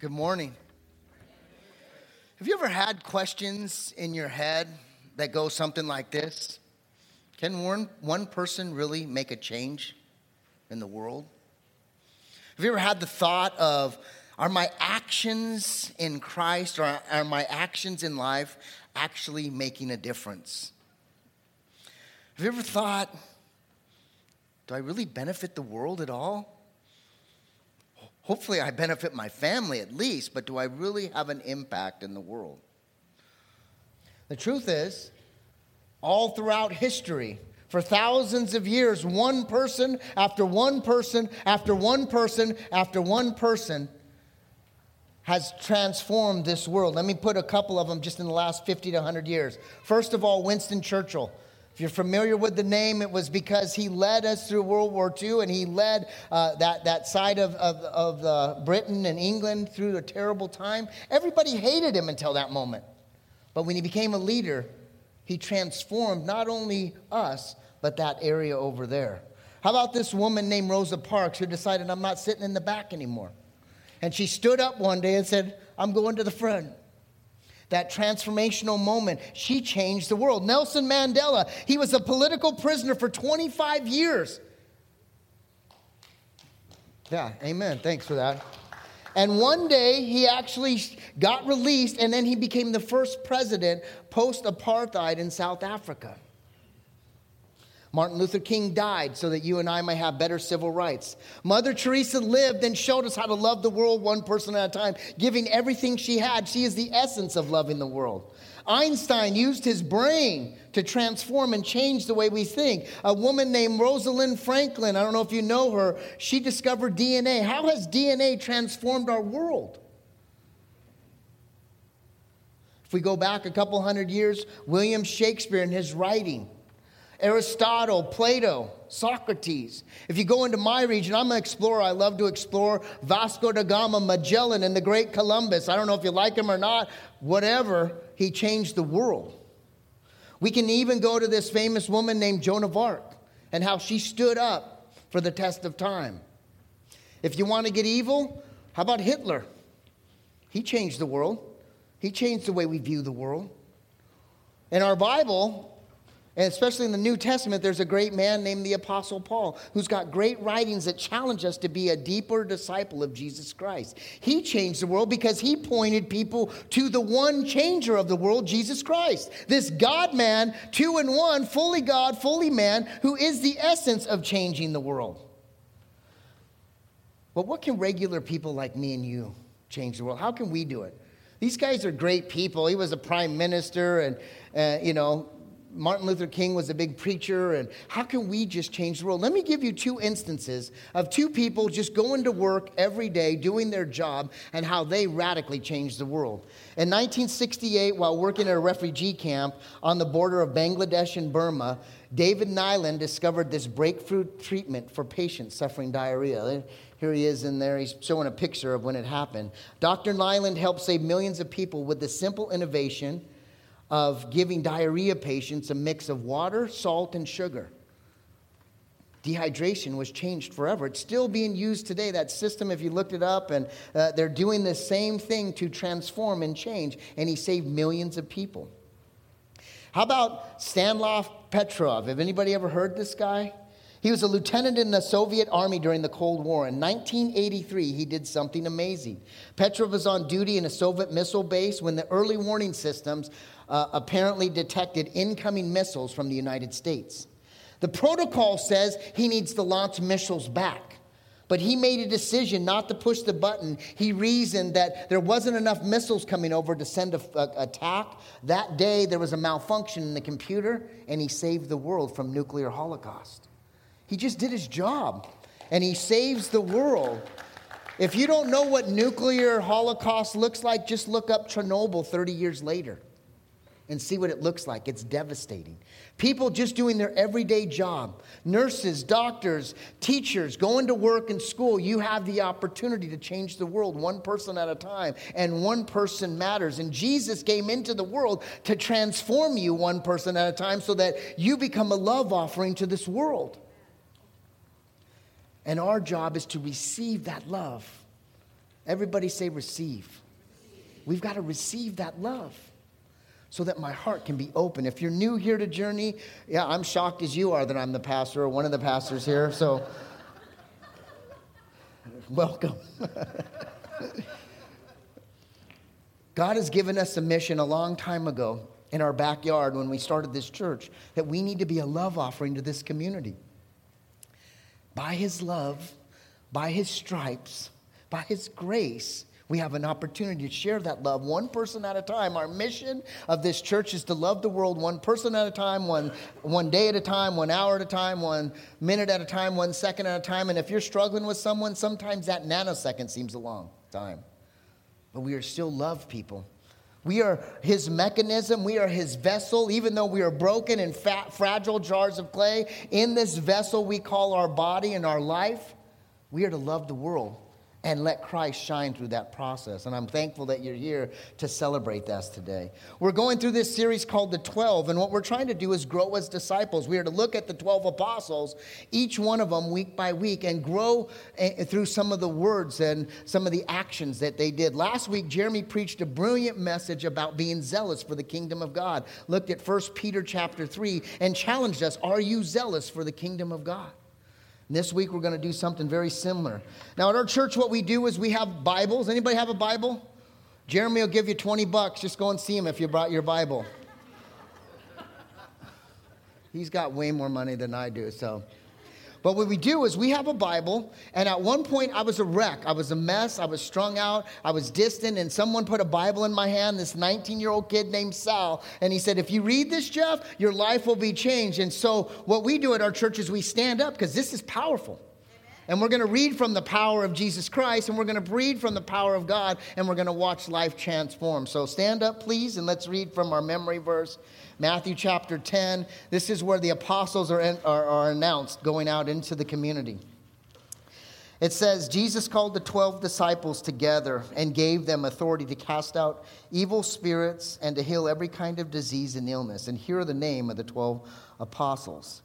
Good morning. Have you ever had questions in your head that go something like this? Can one, one person really make a change in the world? Have you ever had the thought of, are my actions in Christ or are my actions in life actually making a difference? Have you ever thought, do I really benefit the world at all? Hopefully, I benefit my family at least, but do I really have an impact in the world? The truth is, all throughout history, for thousands of years, one person after one person after one person after one person has transformed this world. Let me put a couple of them just in the last 50 to 100 years. First of all, Winston Churchill. If you're familiar with the name, it was because he led us through World War II and he led uh, that, that side of, of, of uh, Britain and England through a terrible time. Everybody hated him until that moment. But when he became a leader, he transformed not only us, but that area over there. How about this woman named Rosa Parks who decided, I'm not sitting in the back anymore? And she stood up one day and said, I'm going to the front that transformational moment. She changed the world. Nelson Mandela, he was a political prisoner for 25 years. Yeah, amen. Thanks for that. And one day he actually got released, and then he became the first president post apartheid in South Africa. Martin Luther King died so that you and I might have better civil rights. Mother Teresa lived and showed us how to love the world one person at a time, giving everything she had. She is the essence of loving the world. Einstein used his brain to transform and change the way we think. A woman named Rosalind Franklin, I don't know if you know her, she discovered DNA. How has DNA transformed our world? If we go back a couple hundred years, William Shakespeare in his writing, Aristotle, Plato, Socrates. If you go into my region, I'm an explorer. I love to explore Vasco da Gama, Magellan, and the great Columbus. I don't know if you like him or not, whatever, he changed the world. We can even go to this famous woman named Joan of Arc and how she stood up for the test of time. If you want to get evil, how about Hitler? He changed the world, he changed the way we view the world. In our Bible, and especially in the New Testament, there's a great man named the Apostle Paul who's got great writings that challenge us to be a deeper disciple of Jesus Christ. He changed the world because he pointed people to the one changer of the world, Jesus Christ. This God man, two in one, fully God, fully man, who is the essence of changing the world. But what can regular people like me and you change the world? How can we do it? These guys are great people. He was a prime minister and, uh, you know, Martin Luther King was a big preacher, and how can we just change the world? Let me give you two instances of two people just going to work every day, doing their job, and how they radically changed the world. In 1968, while working at a refugee camp on the border of Bangladesh and Burma, David Nyland discovered this breakthrough treatment for patients suffering diarrhea. Here he is in there. He's showing a picture of when it happened. Dr. Nyland helped save millions of people with the simple innovation of giving diarrhea patients a mix of water, salt, and sugar. Dehydration was changed forever. It's still being used today. That system, if you looked it up, and uh, they're doing the same thing to transform and change, and he saved millions of people. How about Stanislav Petrov? Have anybody ever heard this guy? He was a lieutenant in the Soviet army during the Cold War. In 1983, he did something amazing. Petrov was on duty in a Soviet missile base when the early warning systems uh, apparently detected incoming missiles from the United States. The protocol says he needs to launch missiles back. But he made a decision not to push the button. He reasoned that there wasn't enough missiles coming over to send an attack. That day, there was a malfunction in the computer, and he saved the world from nuclear holocaust. He just did his job, and he saves the world. If you don't know what nuclear holocaust looks like, just look up Chernobyl 30 years later and see what it looks like. It's devastating. People just doing their everyday job nurses, doctors, teachers, going to work and school. You have the opportunity to change the world one person at a time, and one person matters. And Jesus came into the world to transform you one person at a time so that you become a love offering to this world. And our job is to receive that love Everybody say receive. We've got to receive that love so that my heart can be open. If you're new here to Journey, yeah, I'm shocked as you are that I'm the pastor or one of the pastors here. So, welcome. God has given us a mission a long time ago in our backyard when we started this church that we need to be a love offering to this community. By His love, by His stripes, by His grace, we have an opportunity to share that love one person at a time. Our mission of this church is to love the world one person at a time, one, one day at a time, one hour at a time, one minute at a time, one second at a time. And if you're struggling with someone, sometimes that nanosecond seems a long time. But we are still love people. We are his mechanism. We are his vessel. Even though we are broken and fat, fragile jars of clay, in this vessel we call our body and our life, we are to love the world and let Christ shine through that process. And I'm thankful that you're here to celebrate that today. We're going through this series called The 12, and what we're trying to do is grow as disciples. We are to look at the 12 apostles, each one of them week by week, and grow eh, through some of the words and some of the actions that they did. Last week, Jeremy preached a brilliant message about being zealous for the kingdom of God. Looked at 1 Peter chapter 3 and challenged us, are you zealous for the kingdom of God? This week we're going to do something very similar. Now at our church what we do is we have Bibles. Anybody have a Bible? Jeremy will give you 20 bucks. Just go and see him if you brought your Bible. He's got way more money than I do, so but what we do is we have a Bible, and at one point I was a wreck. I was a mess. I was strung out. I was distant, and someone put a Bible in my hand, this 19 year old kid named Sal, and he said, If you read this, Jeff, your life will be changed. And so what we do at our church is we stand up because this is powerful. And we're going to read from the power of Jesus Christ, and we're going to read from the power of God, and we're going to watch life transform. So stand up, please, and let's read from our memory verse, Matthew chapter 10. This is where the apostles are, in, are, are announced going out into the community. It says, Jesus called the 12 disciples together and gave them authority to cast out evil spirits and to heal every kind of disease and illness. And here are the name of the 12 apostles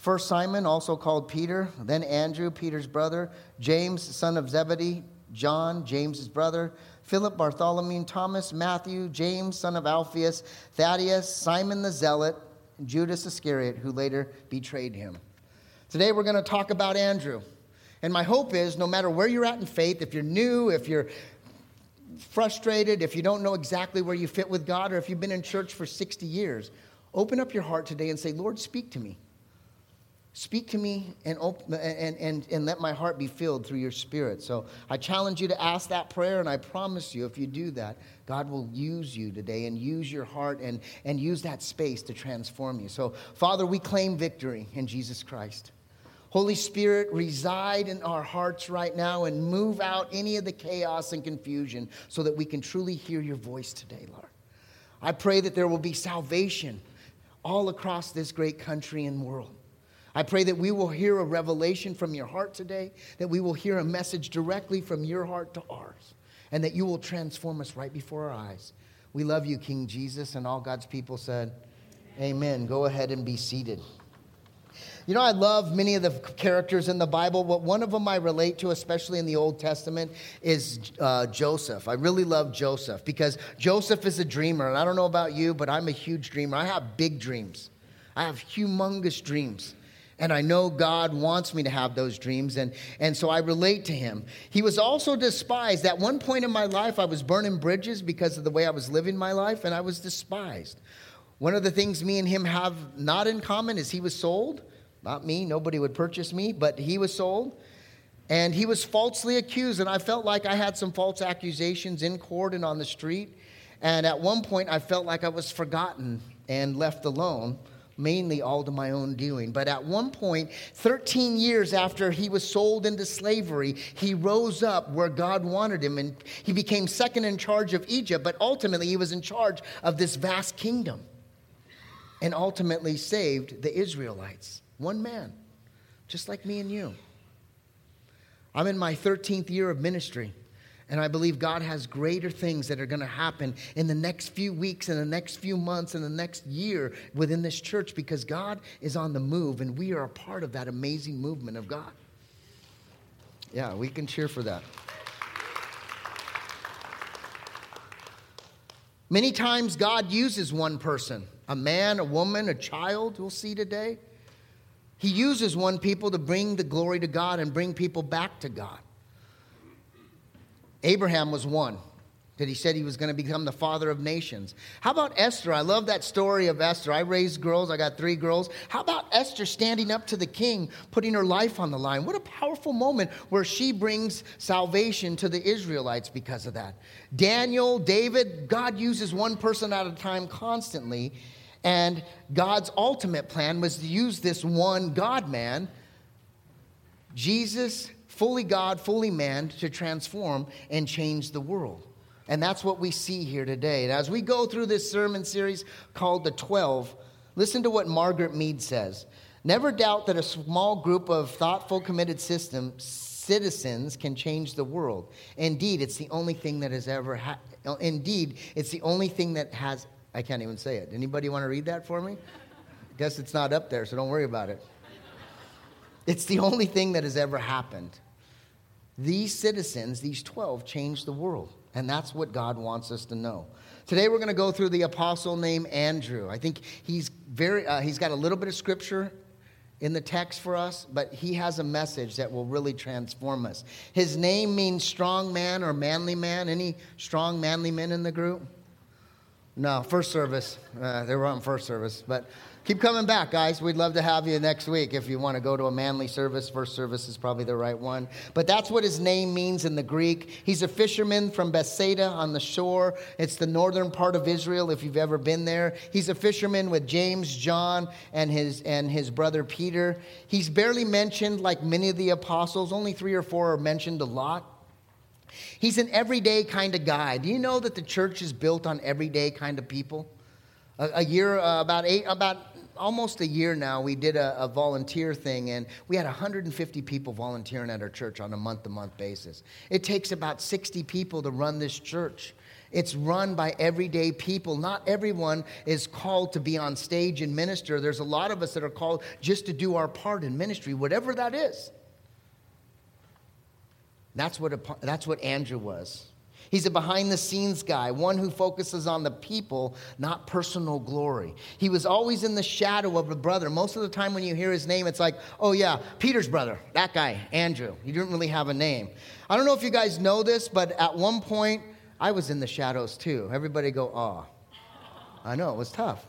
First Simon, also called Peter, then Andrew, Peter's brother, James, son of Zebedee, John, James's brother, Philip, Bartholomew, Thomas, Matthew, James, son of Alphaeus, Thaddeus, Simon the Zealot, and Judas Iscariot, who later betrayed him. Today we're going to talk about Andrew. And my hope is no matter where you're at in faith, if you're new, if you're frustrated, if you don't know exactly where you fit with God, or if you've been in church for 60 years, open up your heart today and say, Lord, speak to me. Speak to me and, and, and, and let my heart be filled through your spirit. So I challenge you to ask that prayer, and I promise you, if you do that, God will use you today and use your heart and, and use that space to transform you. So, Father, we claim victory in Jesus Christ. Holy Spirit, reside in our hearts right now and move out any of the chaos and confusion so that we can truly hear your voice today, Lord. I pray that there will be salvation all across this great country and world. I pray that we will hear a revelation from your heart today, that we will hear a message directly from your heart to ours, and that you will transform us right before our eyes. We love you, King Jesus, and all God's people said, Amen. Go ahead and be seated. You know, I love many of the characters in the Bible, but one of them I relate to, especially in the Old Testament, is uh, Joseph. I really love Joseph because Joseph is a dreamer. And I don't know about you, but I'm a huge dreamer. I have big dreams, I have humongous dreams. And I know God wants me to have those dreams. And, and so I relate to him. He was also despised. At one point in my life, I was burning bridges because of the way I was living my life, and I was despised. One of the things me and him have not in common is he was sold. Not me, nobody would purchase me, but he was sold. And he was falsely accused, and I felt like I had some false accusations in court and on the street. And at one point, I felt like I was forgotten and left alone mainly all to my own doing. But at one point, 13 years after he was sold into slavery, he rose up where God wanted him and he became second in charge of Egypt, but ultimately he was in charge of this vast kingdom and ultimately saved the Israelites. One man, just like me and you. I'm in my 13th year of ministry. And I believe God has greater things that are going to happen in the next few weeks, in the next few months, in the next year within this church because God is on the move and we are a part of that amazing movement of God. Yeah, we can cheer for that. Many times God uses one person a man, a woman, a child, we'll see today. He uses one people to bring the glory to God and bring people back to God. Abraham was one that he said he was going to become the father of nations. How about Esther? I love that story of Esther. I raised girls, I got three girls. How about Esther standing up to the king, putting her life on the line? What a powerful moment where she brings salvation to the Israelites because of that. Daniel, David, God uses one person at a time constantly. And God's ultimate plan was to use this one God man, Jesus, fully God, fully man, to transform and change the world. And that's what we see here today. And as we go through this sermon series called The Twelve, listen to what Margaret Mead says. Never doubt that a small group of thoughtful, committed system, citizens can change the world. Indeed, it's the only thing that has ever ha- indeed, it's the only thing that has I can't even say it. Anybody want to read that for me? Guess it's not up there, so don't worry about it. It's the only thing that has ever happened. These citizens, these 12, changed the world. And that's what God wants us to know. Today we're going to go through the apostle named Andrew. I think he's very uh, he's got a little bit of scripture in the text for us, but he has a message that will really transform us. His name means strong man or manly man. Any strong manly men in the group? No, first service. Uh, they were on first service. But keep coming back, guys. We'd love to have you next week if you want to go to a manly service. First service is probably the right one. But that's what his name means in the Greek. He's a fisherman from Bethsaida on the shore. It's the northern part of Israel if you've ever been there. He's a fisherman with James, John, and his, and his brother Peter. He's barely mentioned like many of the apostles. Only three or four are mentioned a lot. He's an everyday kind of guy. Do you know that the church is built on everyday kind of people? A, year, uh, about eight, about almost a year now, we did a, a, volunteer thing, and we had 150 people volunteering at our church on a month to month basis. It takes about 60 people to run this church. It's run by everyday people. Not everyone is called to be on stage and minister. There's a lot of us that are called just to do our part in ministry, whatever that is. That's what, a, that's what Andrew was. He's a behind the scenes guy, one who focuses on the people, not personal glory. He was always in the shadow of a brother. Most of the time, when you hear his name, it's like, oh, yeah, Peter's brother, that guy, Andrew. He didn't really have a name. I don't know if you guys know this, but at one point, I was in the shadows too. Everybody go, ah. I know, it was tough.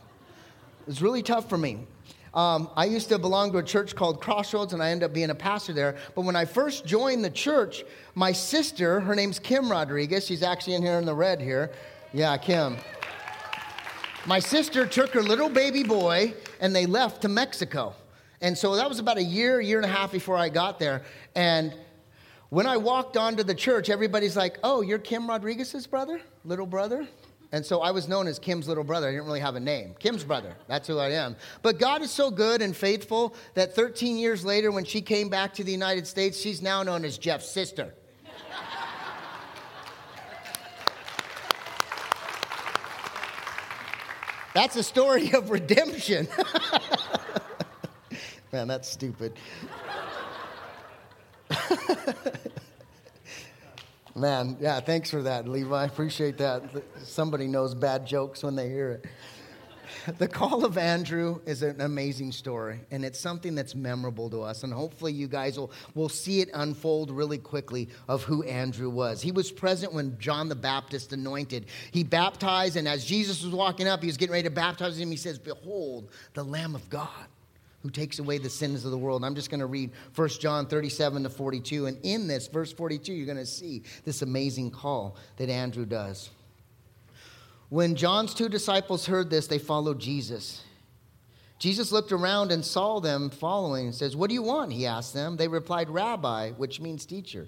It was really tough for me. Um, I used to belong to a church called Crossroads, and I ended up being a pastor there. But when I first joined the church, my sister, her name's Kim Rodriguez, she's actually in here in the red here. Yeah, Kim. My sister took her little baby boy and they left to Mexico. And so that was about a year, year and a half before I got there. And when I walked onto the church, everybody's like, Oh, you're Kim Rodriguez's brother, little brother? And so I was known as Kim's little brother. I didn't really have a name. Kim's brother. That's who I am. But God is so good and faithful that 13 years later, when she came back to the United States, she's now known as Jeff's sister. That's a story of redemption. Man, that's stupid. Man, yeah, thanks for that, Levi. I appreciate that. Somebody knows bad jokes when they hear it. The call of Andrew is an amazing story, and it's something that's memorable to us. And hopefully, you guys will, will see it unfold really quickly of who Andrew was. He was present when John the Baptist anointed. He baptized, and as Jesus was walking up, he was getting ready to baptize him. He says, Behold, the Lamb of God who takes away the sins of the world. I'm just going to read 1 John 37 to 42. And in this, verse 42, you're going to see this amazing call that Andrew does. When John's two disciples heard this, they followed Jesus. Jesus looked around and saw them following and says, What do you want? He asked them. They replied, Rabbi, which means teacher.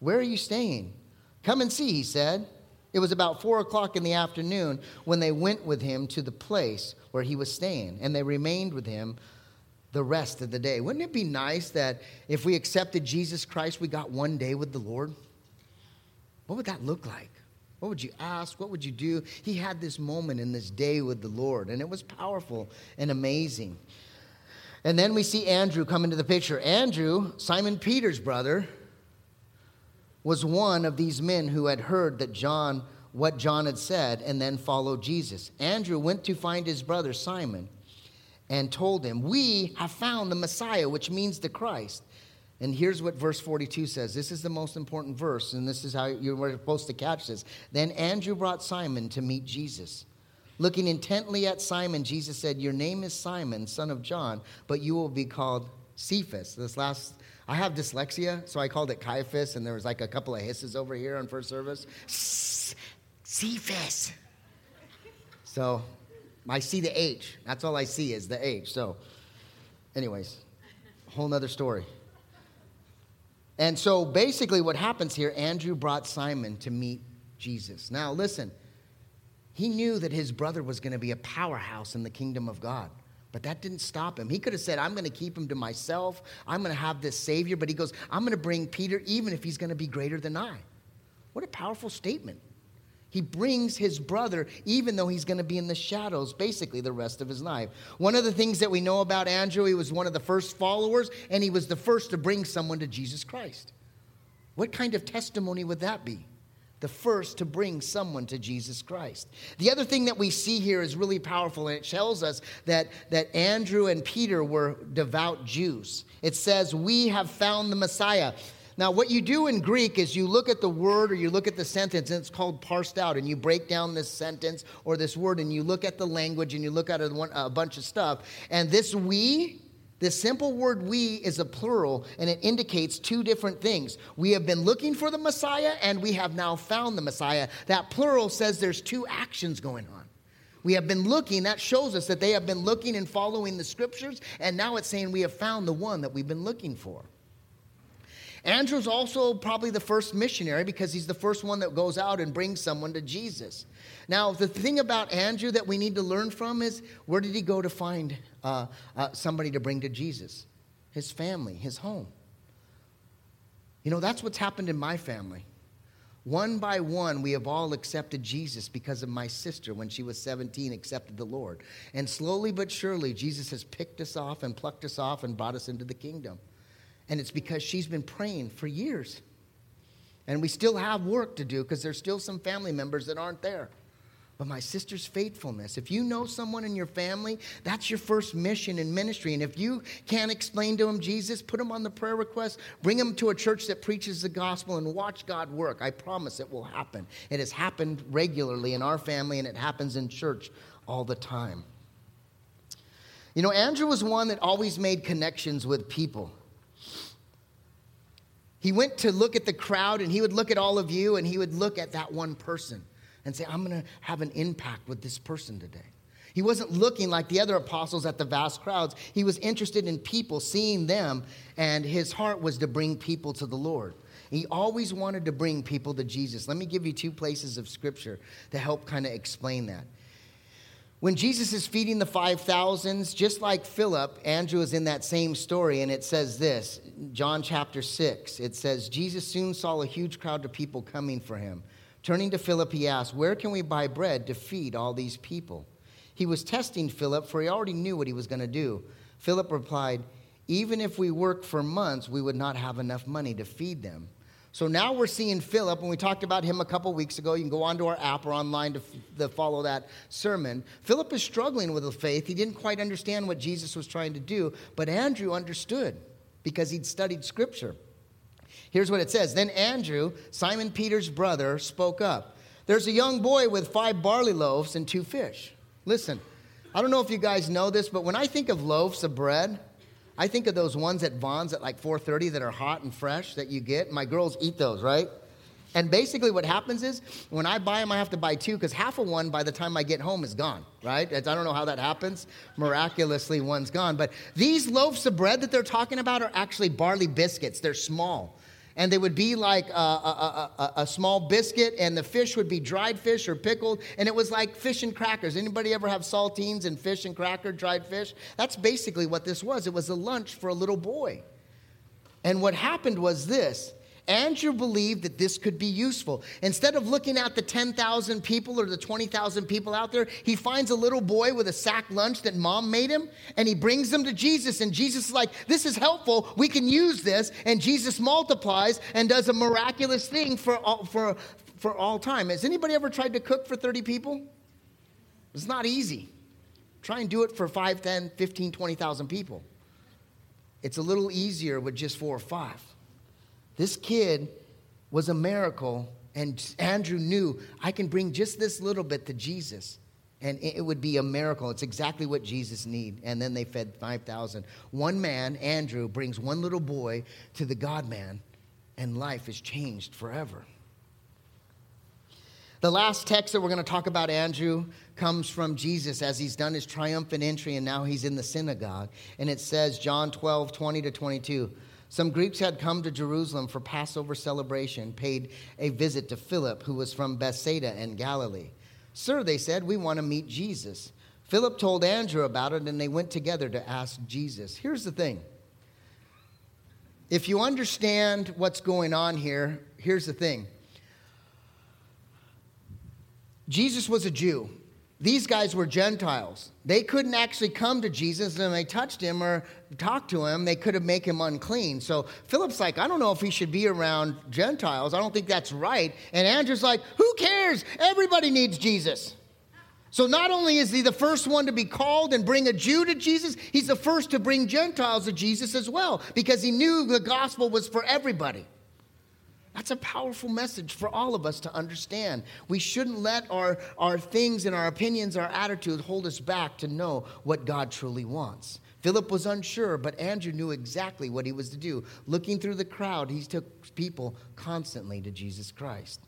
Where are you staying? Come and see, he said. It was about four o'clock in the afternoon when they went with him to the place where he was staying, and they remained with him the rest of the day. Wouldn't it be nice that if we accepted Jesus Christ, we got one day with the Lord? What would that look like? What would you ask? What would you do? He had this moment in this day with the Lord, and it was powerful and amazing. And then we see Andrew come into the picture. Andrew, Simon Peter's brother, was one of these men who had heard that John what John had said and then followed Jesus. Andrew went to find his brother Simon and told him, We have found the Messiah, which means the Christ. And here's what verse 42 says. This is the most important verse, and this is how you were supposed to catch this. Then Andrew brought Simon to meet Jesus. Looking intently at Simon, Jesus said, Your name is Simon, son of John, but you will be called Cephas. This last, I have dyslexia, so I called it Caiaphas, and there was like a couple of hisses over here on first service. Cephas. So I see the H. That's all I see is the H. So, anyways, whole nother story. And so basically, what happens here, Andrew brought Simon to meet Jesus. Now, listen, he knew that his brother was going to be a powerhouse in the kingdom of God. But that didn't stop him. He could have said, I'm going to keep him to myself. I'm going to have this Savior. But he goes, I'm going to bring Peter, even if he's going to be greater than I. What a powerful statement. He brings his brother, even though he's going to be in the shadows basically the rest of his life. One of the things that we know about Andrew, he was one of the first followers, and he was the first to bring someone to Jesus Christ. What kind of testimony would that be? The first to bring someone to Jesus Christ. The other thing that we see here is really powerful, and it tells us that, that Andrew and Peter were devout Jews. It says, We have found the Messiah. Now, what you do in Greek is you look at the word or you look at the sentence, and it's called parsed out, and you break down this sentence or this word, and you look at the language and you look at a, bunch of stuff. And this we, this simple word we is a plural, and it indicates two different things. We have been looking for the Messiah, and we have now found the Messiah. That plural says there's two actions going on. We have been looking, that shows us that they have been looking and following the scriptures, and now it's saying we have found the one that we've been looking for. Andrew's also probably the first missionary because he's the first one that goes out and brings someone to Jesus. Now, the thing about Andrew that we need to learn from is where did he go to find uh, uh, somebody to bring to Jesus? His family, his home. You know, that's what's happened in my family. One by one, we have all accepted Jesus because of my sister when she was 17 accepted the Lord. And slowly but surely, Jesus has picked us off and plucked us off and brought us into the kingdom. And it's because she's been praying for years. And we still have work to do because there's still some family members that aren't there. But my sister's faithfulness, if you know someone in your family, that's your first mission in ministry. And if you can't explain to them Jesus, put them on the prayer request, bring them to a church that preaches the gospel, and watch God work. I promise it will happen. It has happened regularly in our family, and it happens in church all the time. You know, Andrew was one that always made connections with people. He went to look at the crowd and he would look at all of you and he would look at that one person and say, I'm going to have an impact with this person today. He wasn't looking like the other apostles at the vast crowds. He was interested in people, seeing them, and his heart was to bring people to the Lord. He always wanted to bring people to Jesus. Let me give you two places of scripture to help kind of explain that. When Jesus is feeding the 5,000s, just like Philip, Andrew is in that same story, and it says this John chapter 6. It says, Jesus soon saw a huge crowd of people coming for him. Turning to Philip, he asked, Where can we buy bread to feed all these people? He was testing Philip, for he already knew what he was going to do. Philip replied, Even if we work for months, we would not have enough money to feed them. So now we're seeing Philip, and we talked about him a couple weeks ago. You can go onto our app or online to, to follow that sermon. Philip is struggling with the faith. He didn't quite understand what Jesus was trying to do, but Andrew understood because he'd studied scripture. Here's what it says Then Andrew, Simon Peter's brother, spoke up. There's a young boy with five barley loaves and two fish. Listen, I don't know if you guys know this, but when I think of loaves of bread, I think of those ones at Vons at like 4:30 that are hot and fresh that you get. My girls eat those, right? And basically, what happens is when I buy them, I have to buy two because half of one by the time I get home is gone, right? I don't know how that happens. Miraculously, one's gone. But these loaves of bread that they're talking about are actually barley biscuits. They're small and they would be like a, a, a, a, small biscuit and the fish would be dried fish or pickled and it was like fish and crackers. Anybody ever have saltines and fish and cracker dried fish? That's basically what this was. It was a lunch for a little boy. And what happened was this Andrew believed that this could be useful. Instead of looking at the 10,000 people or the 20,000 people out there, he finds a little boy with a sack lunch that mom made him and he brings them to Jesus. And Jesus is like, This is helpful. We can use this. And Jesus multiplies and does a miraculous thing for, for, for all time. Has anybody ever tried to cook for 30 people? It's not easy. Try and do it for 5, 10, 15, 20,000 people. It's a little easier with just four or five. This kid was a miracle, and Andrew knew I can bring just this little bit to Jesus and it would be a miracle. It's exactly what Jesus need. And then they fed 5,000. One man, Andrew, brings one little boy to the God man, and life is changed forever. The last text that we're going to talk about Andrew comes from Jesus as he's done his triumphant entry and now he's in the synagogue. And it says, John 12, 20 to 22. Some Greeks had come to Jerusalem for Passover celebration, paid a visit to Philip, who was from Bethsaida in Galilee. Sir, they said, we want to meet Jesus. Philip told Andrew about it, and they went together to ask Jesus. Here's the thing if you understand what's going on here, here's the thing Jesus was a Jew. These guys were Gentiles. They couldn't actually come to Jesus and they touched him or talked to him. They could have made him unclean. So Philip's like, I don't know if he should be around Gentiles. I don't think that's right. And Andrew's like, who cares? Everybody needs Jesus. So not only is he the first one to be called and bring a Jew to Jesus, he's the first to bring Gentiles to Jesus as well because he knew the gospel was for everybody. That's a powerful message for all of us to understand. We shouldn't let our, our things and our opinions, our attitude hold us back to know what God truly wants. Philip was unsure, but Andrew knew exactly what he was to do. Looking through the crowd, he took people constantly to Jesus Christ.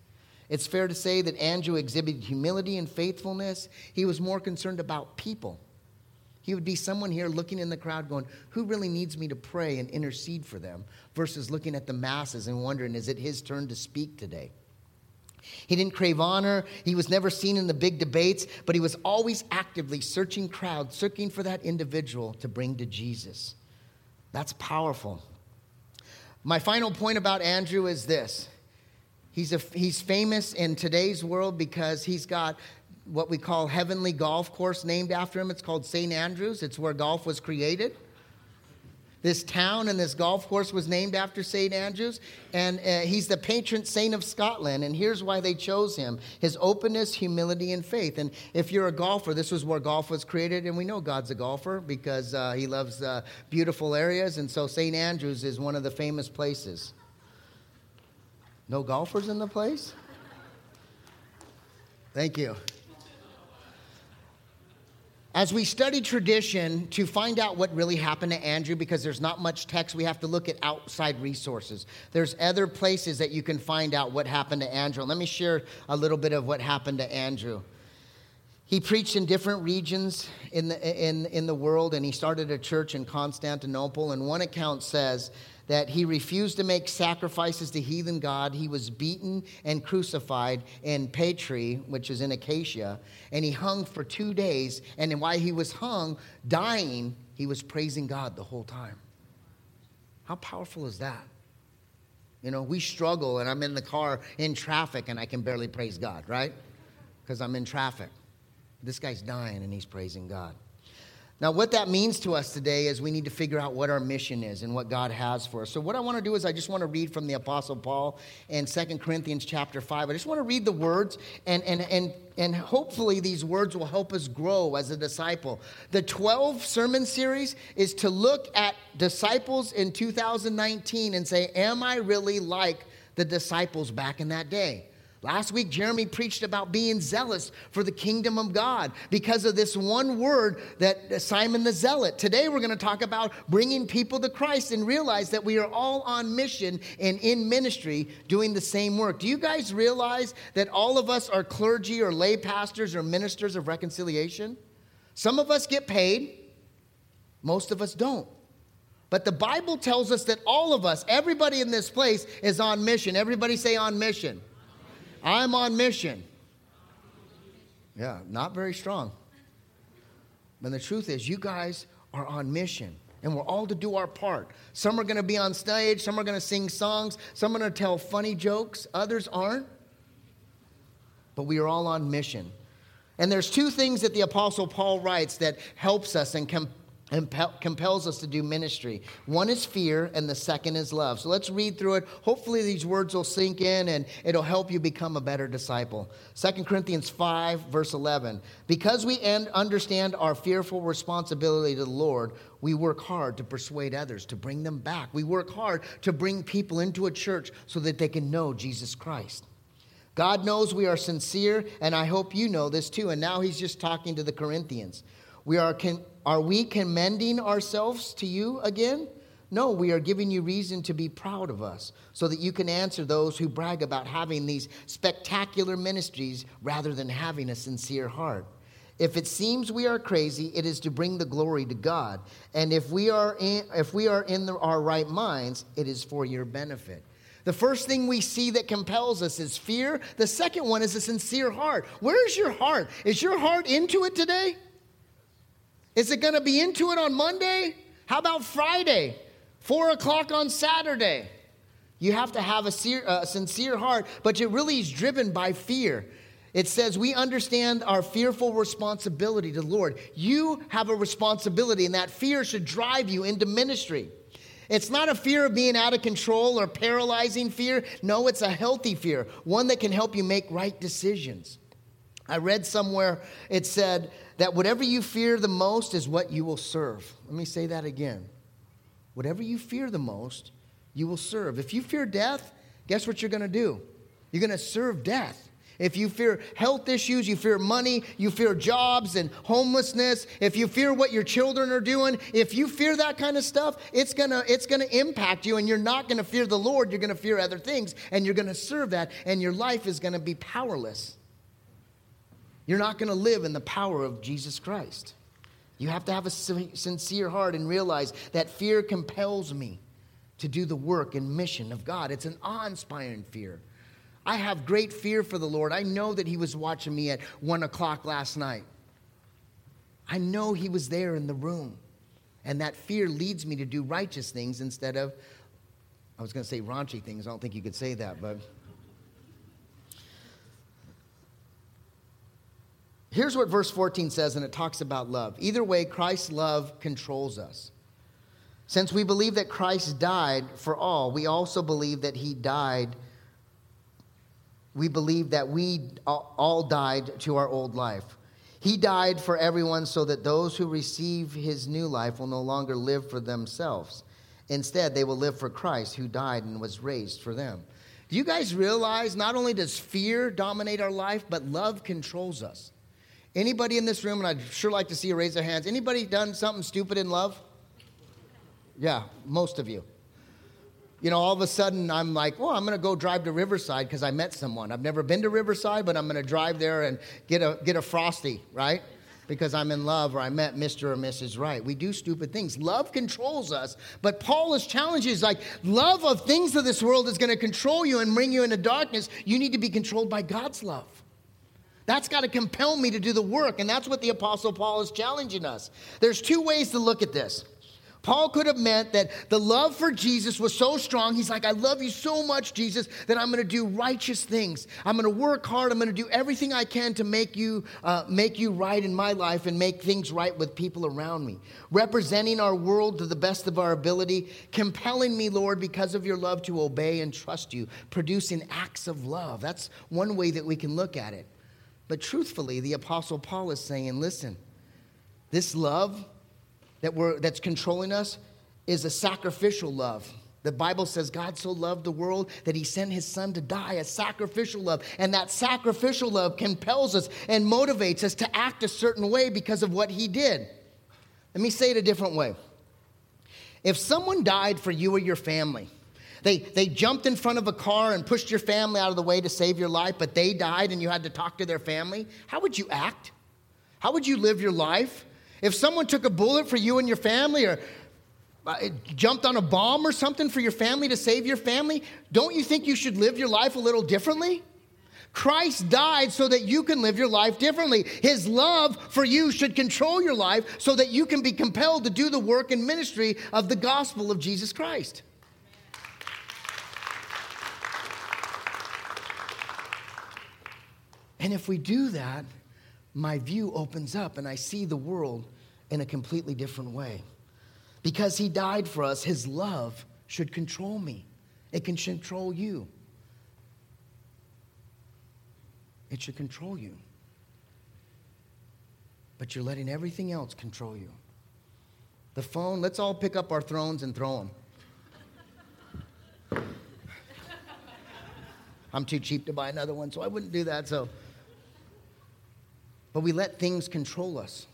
It's fair to say that Andrew exhibited humility and faithfulness. He was more concerned about people he would be someone here looking in the crowd going, Who really needs me to pray and intercede for them? Versus looking at the masses and wondering, Is it his turn to speak today? He didn't crave honor. He was never seen in the big debates, but he was always actively searching crowds, searching for that individual to bring to Jesus. That's powerful. My final point about Andrew is this. He's, a, he's famous in today's world because he's got what we call heavenly golf course named after him. It's called St. Andrews. It's where golf was created. This town and this golf course was named after St. Andrews, and uh, he's the patron saint of Scotland. And here's why they chose him his openness, humility, and faith. And if you're a golfer, this was where golf was created. And we know God's a golfer because uh, he loves uh, beautiful areas. And so St. Andrews is one of the famous places. No golfers in the place? Thank you. As we study tradition to find out what really happened to Andrew, because there's not much text, we have to look at outside resources. There's other places that you can find out what happened to Andrew. Let me share a little bit of what happened to Andrew. He preached in different regions in the, in, in the world, and he started a church in Constantinople. And one account says that he refused to make sacrifices to heathen God. He was beaten and crucified in Patri, which is in Achaia, and he hung for two days. And while he was hung, dying, he was praising God the whole time. How powerful is that? You know, we struggle, and I'm in the car in traffic, and I can barely praise God, right? Because I'm in traffic. This guy's dying, and he's praising God. Now, what that means to us today is we need to figure out what our mission is and what God has for us. So, what I want to do is I just want to read from the Apostle Paul in 2 Corinthians chapter 5. I just want to read the words, and, and, and, and hopefully these words will help us grow as a disciple. The 12 sermon series is to look at disciples in 2019 and say, Am I really like the disciples back in that day? Last week, Jeremy preached about being zealous for the kingdom of God because of this one word that Simon the Zealot. Today, we're going to talk about bringing people to Christ and realize that we are all on mission and in ministry doing the same work. Do you guys realize that all of us are clergy or lay pastors or ministers of reconciliation? Some of us get paid, most of us don't. But the Bible tells us that all of us, everybody in this place, is on mission. Everybody say on mission. I'm on mission. Yeah, not very strong. But the truth is, you guys are on mission. And we're all to do our part. Some are going to be on stage, some are going to sing songs, some are going to tell funny jokes, others aren't. But we are all on mission. And there's two things that the apostle Paul writes that helps us and can and compels us to do ministry. One is fear, and the second is love. So let's read through it. Hopefully, these words will sink in and it'll help you become a better disciple. 2 Corinthians 5, verse 11. Because we understand our fearful responsibility to the Lord, we work hard to persuade others, to bring them back. We work hard to bring people into a church so that they can know Jesus Christ. God knows we are sincere, and I hope you know this too. And now he's just talking to the Corinthians. We are, con- are we commending ourselves to you again? No, we are giving you reason to be proud of us so that you can answer those who brag about having these spectacular ministries rather than having a sincere heart. If it seems we are crazy, it is to bring the glory to God. And if we are in, if we are in the, our right minds, it is for your benefit. The first thing we see that compels us is fear. The second one is a sincere heart. Where is your heart? Is your heart into it today? Is it going to be into it on Monday? How about Friday? Four o'clock on Saturday? You have to have a, a sincere heart, but it really is driven by fear. It says, We understand our fearful responsibility to the Lord. You have a responsibility, and that fear should drive you into ministry. It's not a fear of being out of control or paralyzing fear. No, it's a healthy fear, one that can help you make right decisions. I read somewhere it said that whatever you fear the most is what you will serve. Let me say that again. Whatever you fear the most, you will serve. If you fear death, guess what you're going to do? You're going to serve death. If you fear health issues, you fear money, you fear jobs and homelessness, if you fear what your children are doing, if you fear that kind of stuff, it's going to it's going to impact you and you're not going to fear the Lord, you're going to fear other things and you're going to serve that and your life is going to be powerless. You're not going to live in the power of Jesus Christ. You have to have a sincere heart and realize that fear compels me to do the work and mission of God. It's an awe inspiring fear. I have great fear for the Lord. I know that He was watching me at one o'clock last night. I know He was there in the room. And that fear leads me to do righteous things instead of, I was going to say raunchy things. I don't think you could say that, but. Here's what verse 14 says, and it talks about love. Either way, Christ's love controls us. Since we believe that Christ died for all, we also believe that he died. We believe that we all died to our old life. He died for everyone so that those who receive his new life will no longer live for themselves. Instead, they will live for Christ who died and was raised for them. Do you guys realize not only does fear dominate our life, but love controls us? Anybody in this room, and I'd sure like to see you raise their hands, anybody done something stupid in love? Yeah, most of you. You know, all of a sudden I'm like, well, I'm going to go drive to Riverside because I met someone. I've never been to Riverside, but I'm going to drive there and get a, get a Frosty, right? Because I'm in love or I met Mr. or Mrs. Right. We do stupid things. Love controls us, but Paul is is like, love of things of this world is going to control you and bring you into darkness. You need to be controlled by God's love. That's got to compel me to do the work. And that's what the Apostle Paul is challenging us. There's two ways to look at this. Paul could have meant that the love for Jesus was so strong. He's like, I love you so much, Jesus, that I'm going to do righteous things. I'm going to work hard. I'm going to do everything I can to make you, uh, make you right in my life and make things right with people around me. Representing our world to the best of our ability, compelling me, Lord, because of your love to obey and trust you, producing acts of love. That's one way that we can look at it. But truthfully, the Apostle Paul is saying, listen, this love that we're, that's controlling us is a sacrificial love. The Bible says God so loved the world that he sent his son to die, a sacrificial love. And that sacrificial love compels us and motivates us to act a certain way because of what he did. Let me say it a different way. If someone died for you or your family, they, they jumped in front of a car and pushed your family out of the way to save your life, but they died and you had to talk to their family. How would you act? How would you live your life? If someone took a bullet for you and your family or uh, jumped on a bomb or something for your family to save your family, don't you think you should live your life a little differently? Christ died so that you can live your life differently. His love for you should control your life so that you can be compelled to do the work and ministry of the gospel of Jesus Christ. And if we do that, my view opens up and I see the world in a completely different way. Because he died for us, his love should control me. It can control you. It should control you. But you're letting everything else control you. The phone, let's all pick up our thrones and throw them. I'm too cheap to buy another one, so I wouldn't do that. So, but we let things control us,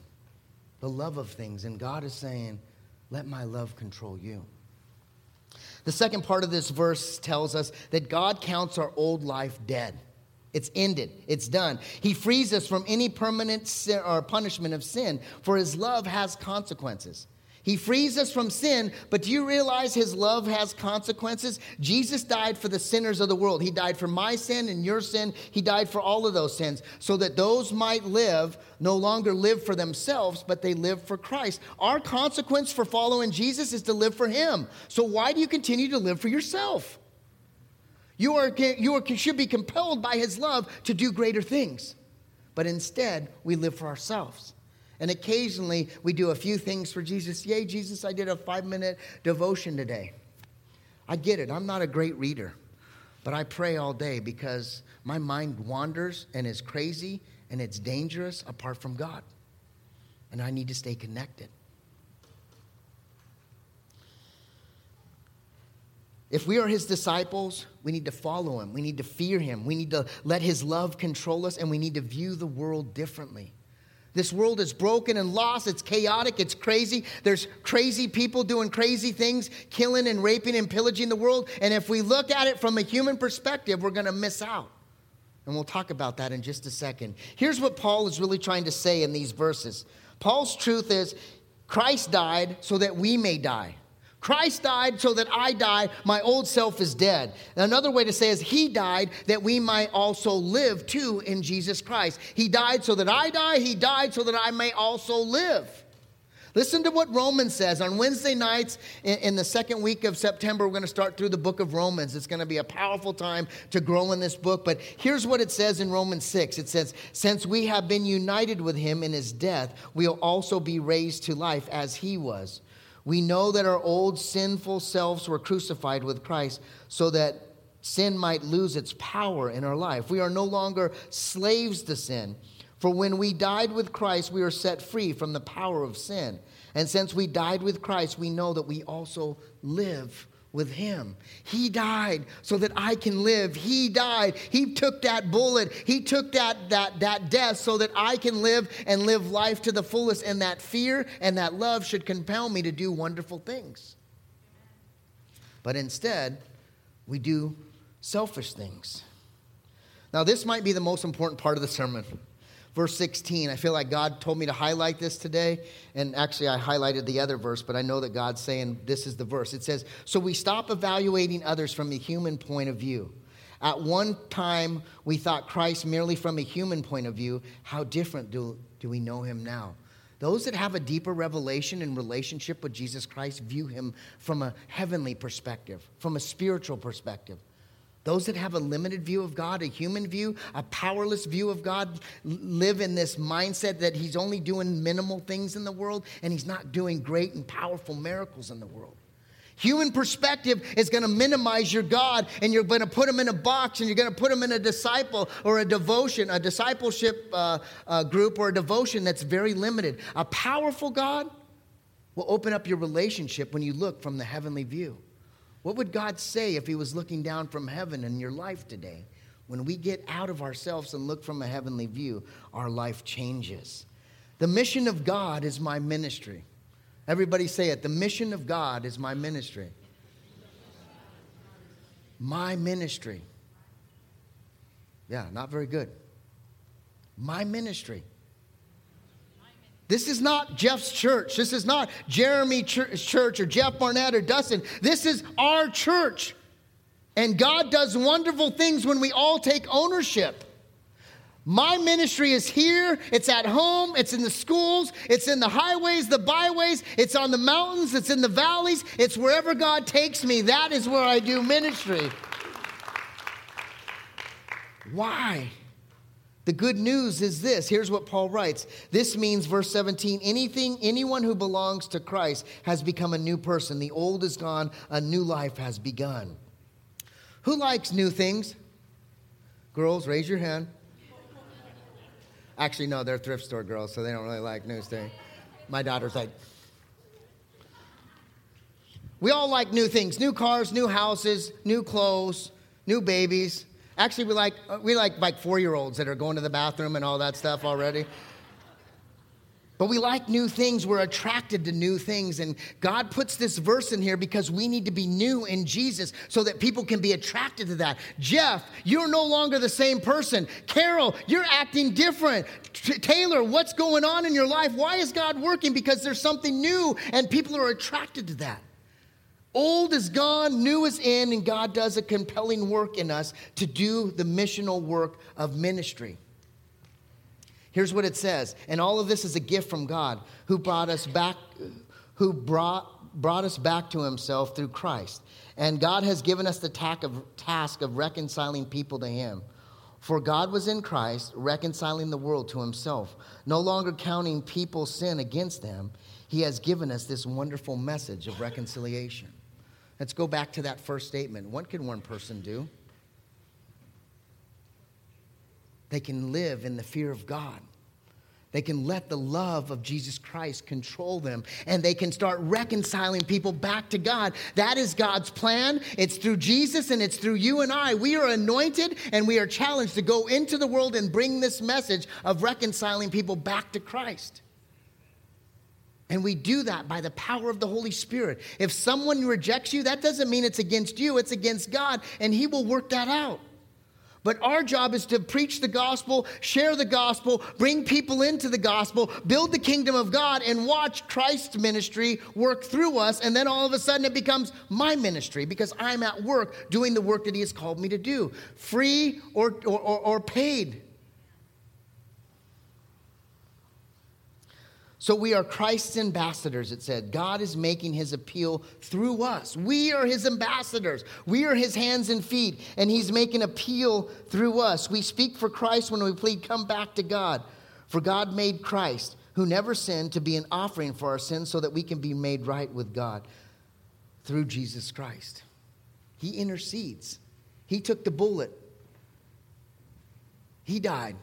the love of things, and God is saying, "Let my love control you." The second part of this verse tells us that God counts our old life dead. It's ended. It's done. He frees us from any permanent sin or punishment of sin, for his love has consequences. He frees us from sin, but do you realize his love has consequences? Jesus died for the sinners of the world. He died for my sin and your sin. He died for all of those sins so that those might live, no longer live for themselves, but they live for Christ. Our consequence for following Jesus is to live for him. So why do you continue to live for yourself? You, are, you are, should be compelled by his love to do greater things. But instead, we live for ourselves. And occasionally we do a few things for Jesus. Yay, Jesus, I did a five minute devotion today. I get it. I'm not a great reader, but I pray all day because my mind wanders and is crazy and it's dangerous apart from God. And I need to stay connected. If we are his disciples, we need to follow him. We need to fear him. We need to let his love control us, and we need to view the world differently. This world is broken and lost. It's chaotic. It's crazy. There's crazy people doing crazy things, killing and raping and pillaging the world. And if we look at it from a human perspective, we're going to miss out. And we'll talk about that in just a second. Here's what Paul is really trying to say in these verses Paul's truth is Christ died so that we may die. Christ died so that I die. My old self is dead. Another way to say is he died that we might also live too in Jesus Christ. He died so that I die. He died so that I may also live. Listen to what Romans says. On Wednesday nights in, the second week of September, we're going to start through the book of Romans. It's going to be a powerful time to grow in this book. But here's what it says in Romans 6 it says, Since we have been united with him in his death, we'll also be raised to life as he was. We know that our old sinful selves were crucified with Christ so that sin might lose its power in our life. We are no longer slaves to sin. For when we died with Christ, we are set free from the power of sin. And since we died with Christ, we know that we also live with him. He died so that I can live. He died. He took that bullet. He took that, that, that death so that I can live and live life to the fullest. And that fear and that love should compel me to do wonderful things. But instead, we do selfish things. Now, this might be the most important part of the sermon verse 16. I feel like God told me to highlight this today. And actually, I highlighted the other verse, but I know that God's saying this is the verse. It says, So we stop evaluating others from a human point of view. At one time, we thought Christ merely from a human point of view. How different do, do we know him now? Those that have a deeper revelation and relationship with Jesus Christ view him from a heavenly perspective, from a spiritual perspective. Those that have a limited view of God, a human view, a powerless view of God, live in this mindset that He's only doing minimal things in the world and He's not doing great and powerful miracles in the world. Human perspective is going to minimize your God and you're going to put him in a box and you're going to put him in a disciple or a devotion, a discipleship uh, uh, group or a devotion that's very limited. A powerful God will open up your relationship when you look from the heavenly view. What would God say if He was looking down from heaven in your life today? When we get out of ourselves and look from a heavenly view, our life changes. The mission of God is my ministry. Everybody say it. The mission of God is my ministry. My ministry. Yeah, not very good. My ministry. This is not Jeff's church. This is not Jeremy church or Jeff Barnett or Dustin. This is our church. And God does wonderful things when we all take ownership. My ministry is here, it's at home, it's in the schools, it's in the highways, the byways, it's on the mountains, it's in the valleys, it's wherever God takes me. That is where I do ministry. Why? The good news is this. Here's what Paul writes. This means, verse 17, anything, anyone who belongs to Christ has become a new person. The old is gone, a new life has begun. Who likes new things? Girls, raise your hand. Actually, no, they're thrift store girls, so they don't really like new things. My daughter's like, we all like new things new cars, new houses, new clothes, new babies. Actually, we like, uh, we like like four year olds that are going to the bathroom and all that stuff already. But we like new things. We're attracted to new things. And God puts this verse in here because we need to be new in Jesus so that people can be attracted to that. Jeff, you're no longer the same person. Carol, you're acting different. T- Taylor, what's going on in your life? Why is God working? Because there's something new and people are attracted to that. Old is gone, new is in, and God does a compelling work in us to do the missional work of ministry. Here's what it says, and all of this is a gift from God who brought us back, who brought, brought us back to himself through Christ. And God has given us the task of reconciling people to him. For God was in Christ, reconciling the world to himself, no longer counting people's sin against them. He has given us this wonderful message of reconciliation. Let's go back to that first statement. What can one person do? They can live in the fear of God. They can let the love of Jesus Christ control them and they can start reconciling people back to God. That is God's plan. It's through Jesus and it's through you and I. We are anointed and we are challenged to go into the world and bring this message of reconciling people back to Christ. And we do that by the power of the Holy Spirit. If someone rejects you, that doesn't mean it's against you, it's against God, and He will work that out. But our job is to preach the gospel, share the gospel, bring people into the gospel, build the kingdom of God, and watch Christ's ministry work through us. And then all of a sudden it becomes my ministry because I'm at work doing the work that He has called me to do, free or, or, or, or paid. So we are Christ's ambassadors, it said. God is making his appeal through us. We are his ambassadors. We are his hands and feet, and he's making appeal through us. We speak for Christ when we plead, Come back to God. For God made Christ, who never sinned, to be an offering for our sins so that we can be made right with God through Jesus Christ. He intercedes, he took the bullet, he died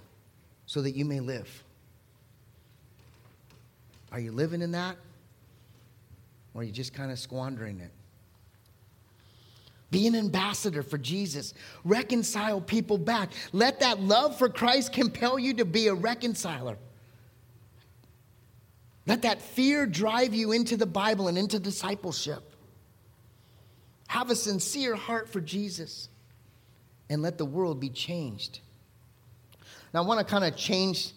so that you may live. Are you living in that? Or are you just kind of squandering it? Be an ambassador for Jesus. Reconcile people back. Let that love for Christ compel you to be a reconciler. Let that fear drive you into the Bible and into discipleship. Have a sincere heart for Jesus and let the world be changed. Now, I want to kind of change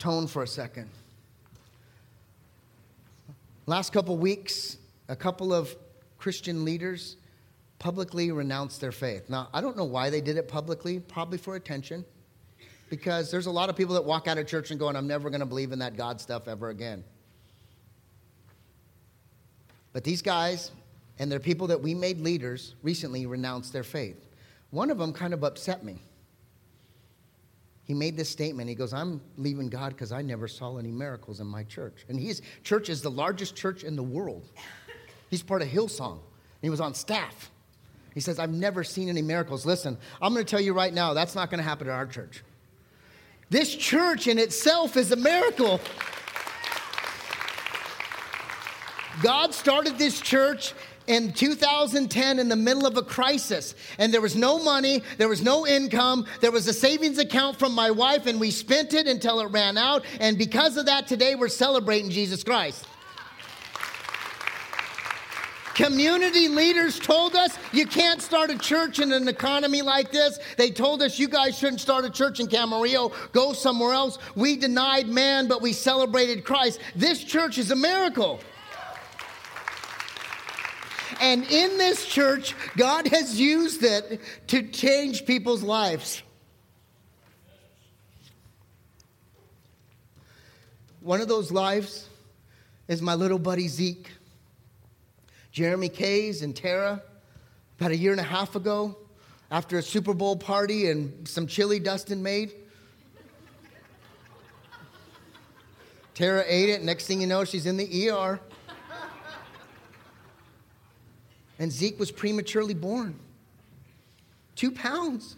tone for a second. Last couple weeks, a couple of Christian leaders publicly renounced their faith. Now, I don't know why they did it publicly, probably for attention, because there's a lot of people that walk out of church and going, I'm never going to believe in that God stuff ever again. But these guys and their people that we made leaders recently renounced their faith. One of them kind of upset me he made this statement. He goes, I'm leaving God because I never saw any miracles in my church. And his church is the largest church in the world. He's part of Hillsong. He was on staff. He says, I've never seen any miracles. Listen, I'm going to tell you right now, that's not going to happen at our church. This church in itself is a miracle. God started this church in 2010 in the middle of a crisis and there was no money there was no income there was a savings account from my wife and we spent it until it ran out and because of that today we're celebrating jesus christ Community leaders told us you can't start a church in an economy like this. They told us you guys shouldn't start a church in Camarillo, go somewhere else. We denied man, but we celebrated Christ. This church is a miracle. And in this church, God has used it to change people's lives. One of those lives is my little buddy Zeke. Jeremy Kays and Tara, about a year and a half ago, after a Super Bowl party and some chili Dustin made. Tara ate it. Next thing you know, she's in the ER. And Zeke was prematurely born. Two pounds.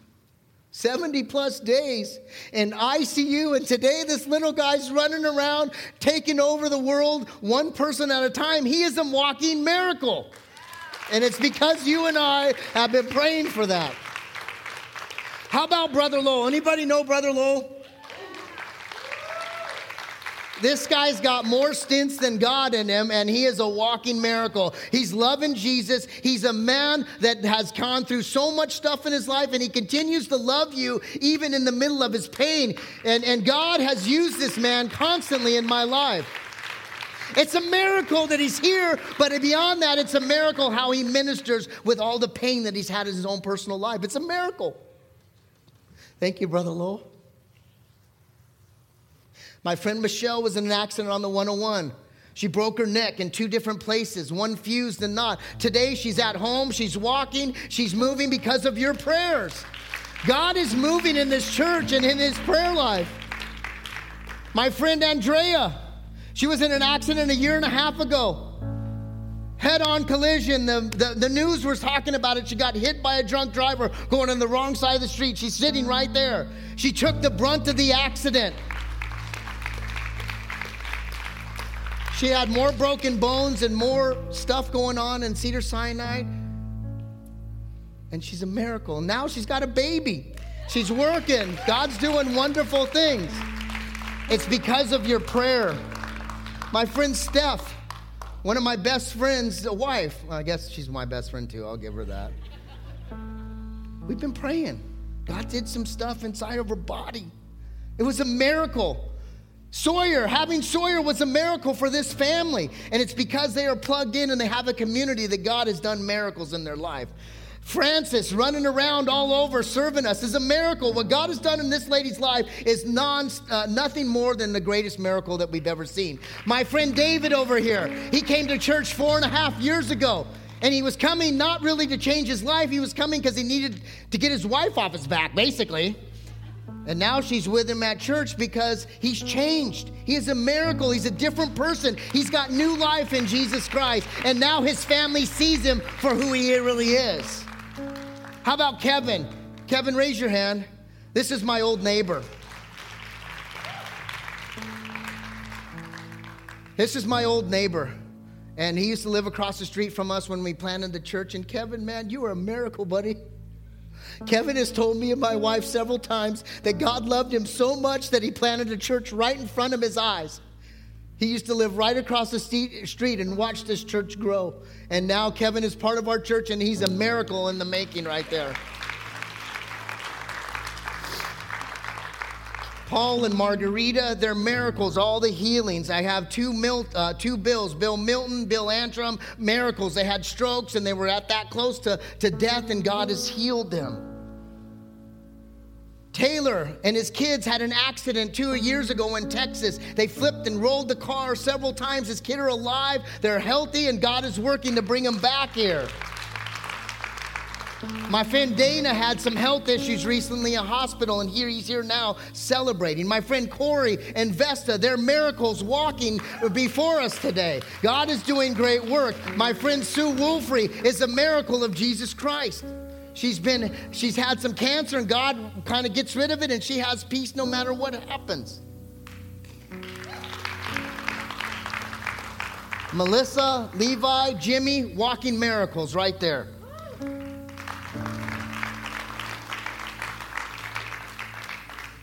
70 plus days in ICU. And today, this little guy's running around taking over the world one person at a time. He is a walking miracle. And it's because you and I have been praying for that. How about Brother Lowell? Anybody know Brother Lowell? This guy's got more stents than God in him, and he is a walking miracle. He's loving Jesus. He's a man that has gone through so much stuff in his life, and he continues to love you even in the middle of his pain. And, and God has used this man constantly in my life. It's a miracle that he's here, but beyond that, it's a miracle how he ministers with all the pain that he's had in his own personal life. It's a miracle. Thank you, Brother Lowell. My friend Michelle was in an accident on the 101. She broke her neck in two different places, one fused and not. Today she's at home, she's walking, she's moving because of your prayers. God is moving in this church and in his prayer life. My friend Andrea, she was in an accident a year and a half ago. Head on collision. The, the, the news was talking about it. She got hit by a drunk driver going on the wrong side of the street. She's sitting right there. She took the brunt of the accident. She had more broken bones and more stuff going on in Cedar Sinai. And she's a miracle. Now she's got a baby. She's working. God's doing wonderful things. It's because of your prayer. My friend Steph, one of my best friends, a wife, well, I guess she's my best friend too. I'll give her that. We've been praying. God did some stuff inside of her body. It was a miracle. Sawyer, having Sawyer was a miracle for this family. And it's because they are plugged in and they have a community that God has done miracles in their life. Francis running around all over serving us is a miracle. What God has done in this lady's life is non, uh, nothing more than the greatest miracle that we've ever seen. My friend David over here, he came to church four and a half years ago. And he was coming not really to change his life, he was coming because he needed to get his wife off his back, basically. And now she's with him at church because he's changed. He is a miracle. He's a different person. He's got new life in Jesus Christ. And now his family sees him for who he really is. How about Kevin? Kevin, raise your hand. This is my old neighbor. This is my old neighbor. And he used to live across the street from us when we planted the church. And Kevin, man, you are a miracle, buddy. Kevin has told me and my wife several times that God loved him so much that he planted a church right in front of his eyes. He used to live right across the street and watch this church grow. And now Kevin is part of our church and he's a miracle in the making right there. Paul and Margarita, they're miracles, all the healings. I have two, mil, uh, two bills Bill Milton, Bill Antrim, miracles. They had strokes and they were at that close to, to death, and God has healed them. Taylor and his kids had an accident two years ago in Texas. They flipped and rolled the car several times. His kids are alive, they're healthy, and God is working to bring them back here. My friend Dana had some health issues recently in hospital, and here he's here now celebrating. My friend Corey and Vesta, they're miracles walking before us today. God is doing great work. My friend Sue Wolfrey is a miracle of Jesus Christ. She's been, she's had some cancer, and God kind of gets rid of it, and she has peace no matter what happens. Melissa, Levi, Jimmy, walking miracles right there.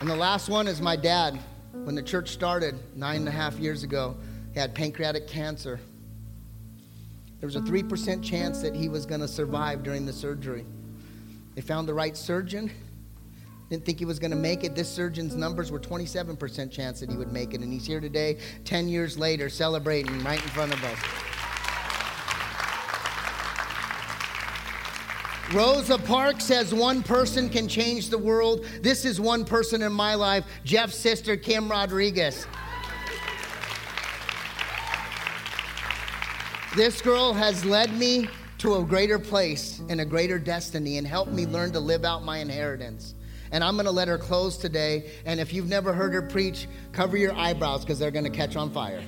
And the last one is my dad. When the church started nine and a half years ago, he had pancreatic cancer. There was a 3% chance that he was going to survive during the surgery. They found the right surgeon. Didn't think he was going to make it. This surgeon's numbers were 27% chance that he would make it. And he's here today, 10 years later, celebrating right in front of us. Rosa Parks says one person can change the world. This is one person in my life, Jeff's sister, Kim Rodriguez. This girl has led me to a greater place and a greater destiny and helped me learn to live out my inheritance. And I'm going to let her close today. And if you've never heard her preach, cover your eyebrows because they're going to catch on fire.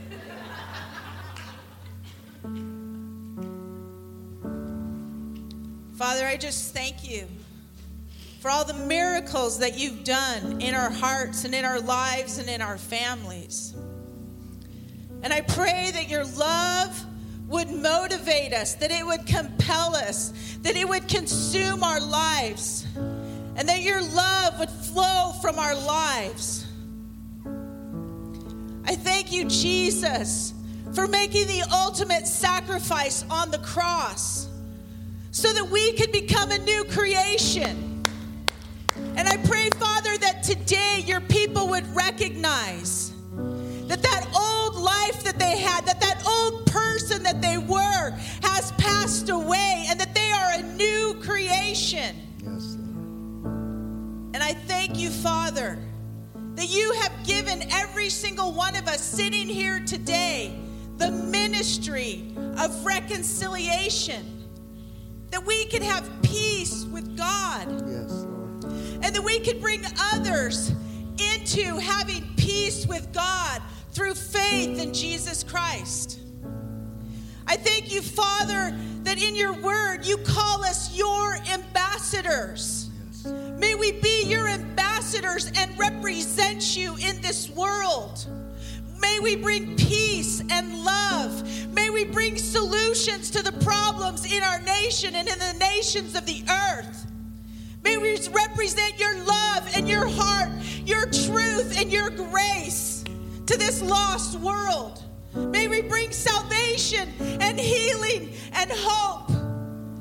Father, I just thank you for all the miracles that you've done in our hearts and in our lives and in our families. And I pray that your love would motivate us, that it would compel us, that it would consume our lives, and that your love would flow from our lives. I thank you, Jesus, for making the ultimate sacrifice on the cross so that we could become a new creation. And I pray, Father, that today your people would recognize that that old life that they had, that that old person that they were has passed away and that they are a new creation. Yes, Lord. And I thank you, Father, that you have given every single one of us sitting here today the ministry of reconciliation. That we can have peace with God. Yes, Lord. And that we can bring others into having peace with God through faith in Jesus Christ. I thank you, Father, that in your word you call us your ambassadors. Yes. May we be your ambassadors and represent you in this world. May we bring peace and love. May we bring solutions to the problems in our nation and in the nations of the earth. May we represent your love and your heart, your truth and your grace to this lost world. May we bring salvation and healing and hope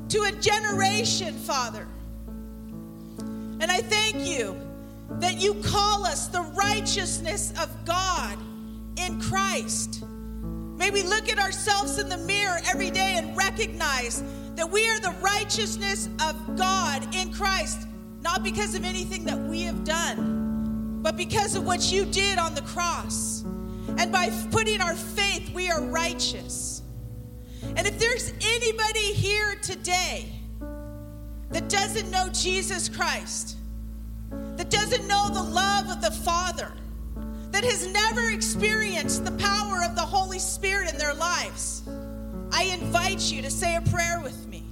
to a generation, Father. And I thank you that you call us the righteousness of God in Christ. May we look at ourselves in the mirror every day and recognize that we are the righteousness of God in Christ, not because of anything that we have done, but because of what you did on the cross. And by putting our faith, we are righteous. And if there's anybody here today that doesn't know Jesus Christ, that doesn't know the love of the Father, that has never experienced the power of the Holy Spirit in their lives, I invite you to say a prayer with me.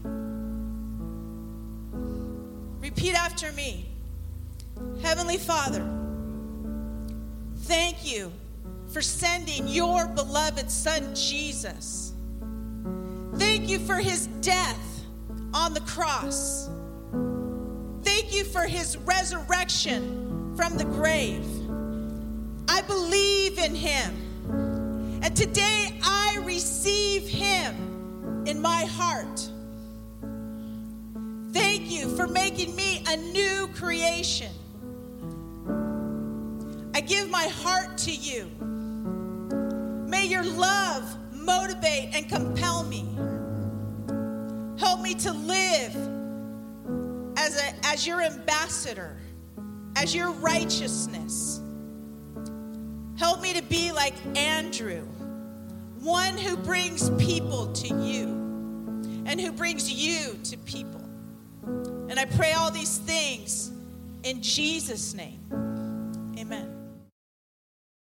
Repeat after me Heavenly Father, thank you for sending your beloved Son, Jesus. Thank you for his death on the cross. Thank you for his resurrection from the grave. I believe in him. And today I receive him in my heart. Thank you for making me a new creation. I give my heart to you. May your love motivate and compel me. Help me to live as, a, as your ambassador, as your righteousness. Help me to be like Andrew, one who brings people to you and who brings you to people. And I pray all these things in Jesus' name. Amen.